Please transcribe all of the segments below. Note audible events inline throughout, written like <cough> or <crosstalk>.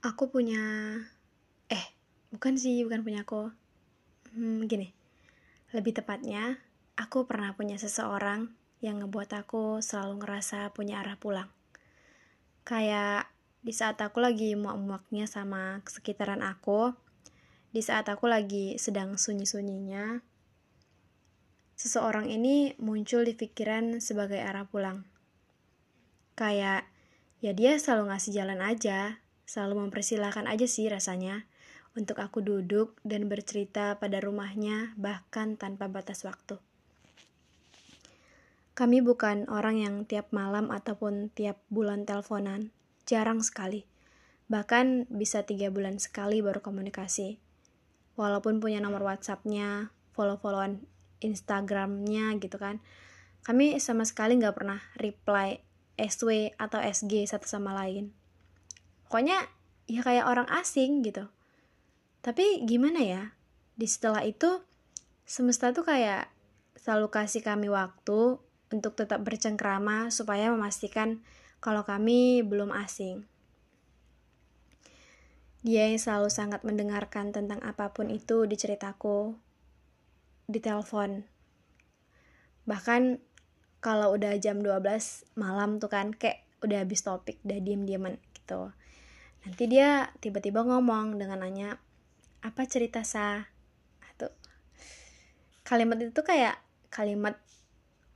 aku punya eh bukan sih bukan punya aku. Hmm, gini lebih tepatnya aku pernah punya seseorang yang ngebuat aku selalu ngerasa punya arah pulang. Kayak di saat aku lagi muak-muaknya sama sekitaran aku di saat aku lagi sedang sunyi-sunyinya seseorang ini muncul di pikiran sebagai arah pulang. Kayak ya dia selalu ngasih jalan aja Selalu mempersilahkan aja sih rasanya untuk aku duduk dan bercerita pada rumahnya bahkan tanpa batas waktu. Kami bukan orang yang tiap malam ataupun tiap bulan teleponan, jarang sekali. Bahkan bisa tiga bulan sekali baru komunikasi. Walaupun punya nomor WhatsAppnya, follow-followan Instagramnya gitu kan. Kami sama sekali nggak pernah reply SW atau SG satu sama lain pokoknya ya kayak orang asing gitu tapi gimana ya di setelah itu semesta tuh kayak selalu kasih kami waktu untuk tetap bercengkrama supaya memastikan kalau kami belum asing. Dia yang selalu sangat mendengarkan tentang apa pun itu di ceritaku, di telepon. Bahkan kalau udah jam 12 malam tuh kan kayak udah habis topik, udah diem-dieman gitu. Nanti dia tiba-tiba ngomong dengan nanya, apa cerita sa? Tuh. Kalimat itu kayak kalimat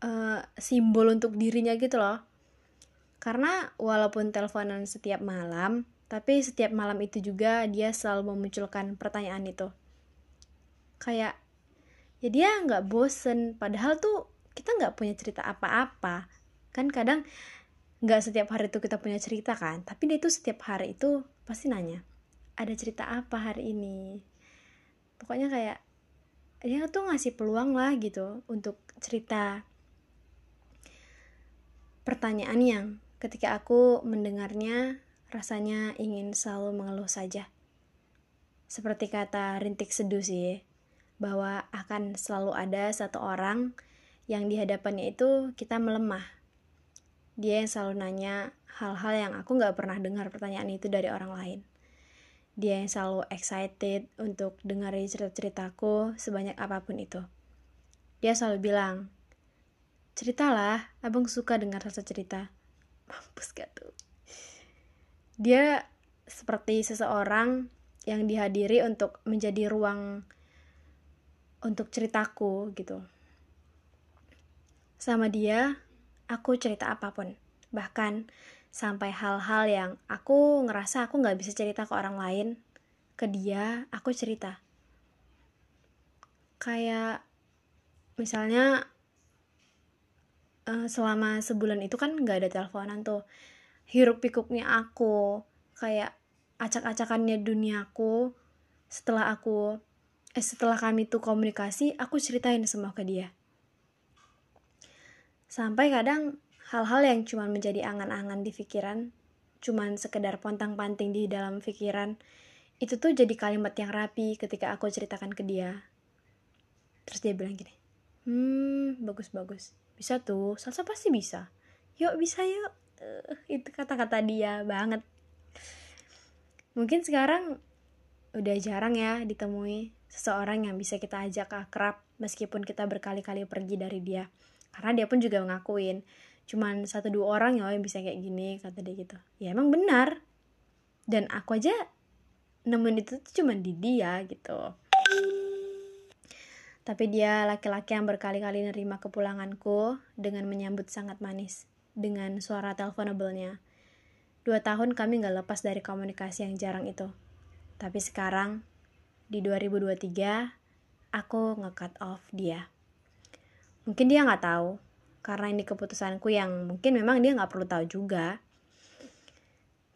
uh, simbol untuk dirinya gitu loh. Karena walaupun teleponan setiap malam, tapi setiap malam itu juga dia selalu memunculkan pertanyaan itu. Kayak, ya dia nggak bosen, padahal tuh kita nggak punya cerita apa-apa. Kan kadang nggak setiap hari itu kita punya cerita kan tapi dia itu setiap hari itu pasti nanya ada cerita apa hari ini? Pokoknya kayak dia tuh ngasih peluang lah gitu untuk cerita pertanyaan yang ketika aku mendengarnya rasanya ingin selalu mengeluh saja. Seperti kata rintik seduh sih bahwa akan selalu ada satu orang yang di hadapannya itu kita melemah dia yang selalu nanya hal-hal yang aku gak pernah dengar pertanyaan itu dari orang lain. Dia yang selalu excited untuk dengerin cerita-ceritaku sebanyak apa pun itu. Dia selalu bilang, ceritalah, abang suka dengar rasa cerita. <laughs> Mampus gak tuh? Dia seperti seseorang yang dihadiri untuk menjadi ruang untuk ceritaku gitu. Sama dia, aku cerita apa pun. Bahkan sampai hal-hal yang aku ngerasa aku nggak bisa cerita ke orang lain, ke dia aku cerita. Kayak misalnya uh, selama sebulan itu kan nggak ada teleponan tuh. Hiruk pikuknya aku, kayak acak-acakannya duniaku setelah aku eh setelah kami tuh komunikasi aku ceritain semua ke dia Sampai kadang hal-hal yang cuma menjadi angan-angan di pikiran, cuma sekedar pontang-panting di dalam pikiran, itu tuh jadi kalimat yang rapi ketika aku ceritakan ke dia. Terus dia bilang gini, hmm bagus-bagus, bisa tuh, salsa pasti bisa. Yuk bisa yuk, uh, itu kata-kata dia banget. Mungkin sekarang udah jarang ya ditemui seseorang yang bisa kita ajak akrab meskipun kita berkali-kali pergi dari dia karena dia pun juga ngakuin cuman satu dua orang ya yang bisa kayak gini kata dia gitu. Ya emang benar. Dan aku aja nemuin itu tuh cuman di dia gitu. Tapi dia laki-laki yang berkali-kali nerima kepulanganku dengan menyambut sangat manis dengan suara teleponablenya. Dua tahun kami gak lepas dari komunikasi yang jarang itu. Tapi sekarang di 2023 aku nge-cut off dia mungkin dia nggak tahu. Karena ini keputusanku yang mungkin memang dia nggak perlu tahu juga.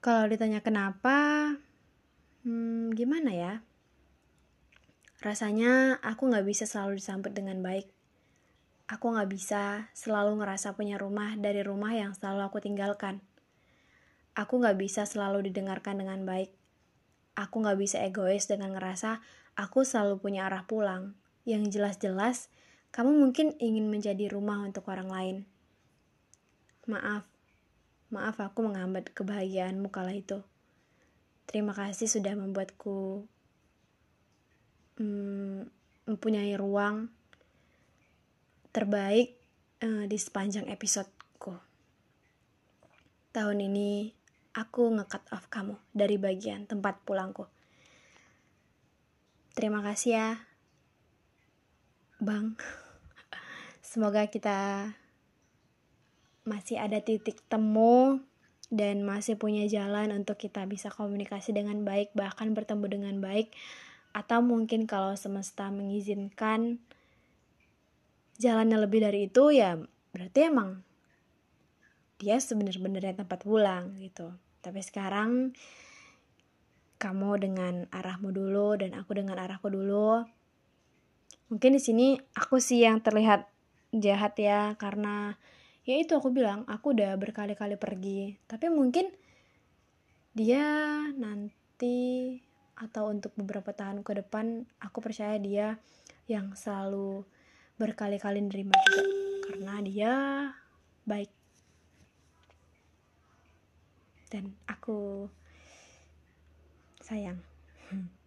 Kalau ditanya kenapa hmm, gimana ya? Rasanya aku nggak bisa selalu disambut dengan baik. Aku nggak bisa selalu ngerasa punya rumah dari rumah yang selalu aku tinggalkan. Aku nggak bisa selalu didengarkan dengan baik. Aku nggak bisa egois dengan ngerasa aku selalu punya arah pulang. Yang jelas-jelas kamu mungkin ingin menjadi rumah untuk orang lain. Maaf, maaf aku menghambat kebahagiaanmu kala itu. terima kasih sudah membuatku hmm, mempunyai ruang terbaik uh, di sepanjang episodeku. Tahun ini aku nge-cut off kamu dari bagian tempat pulangku. Terima kasih ya, Bang. Semoga kita masih ada titik temu dan masih punya jalan untuk kita bisa komunikasi dengan baik, bahkan bertemu dengan baik, atau mungkin kalau semesta mengizinkan jalannya lebih dari itu ya berarti emang dia sebenarnya tempat pulang gitu. Tapi sekarang kamu dengan arahmu dulu dan aku dengan arahku dulu mungkin di sini aku sih yang terlihat jahat ya karena ya itu aku bilang aku udah berkali-kali pergi. Tapi mungkin dia nanti atau untuk beberapa tahun ke depan aku percaya dia yang selalu berkali-kali nerima juga karena dia baik. Dan aku sayang <laughs>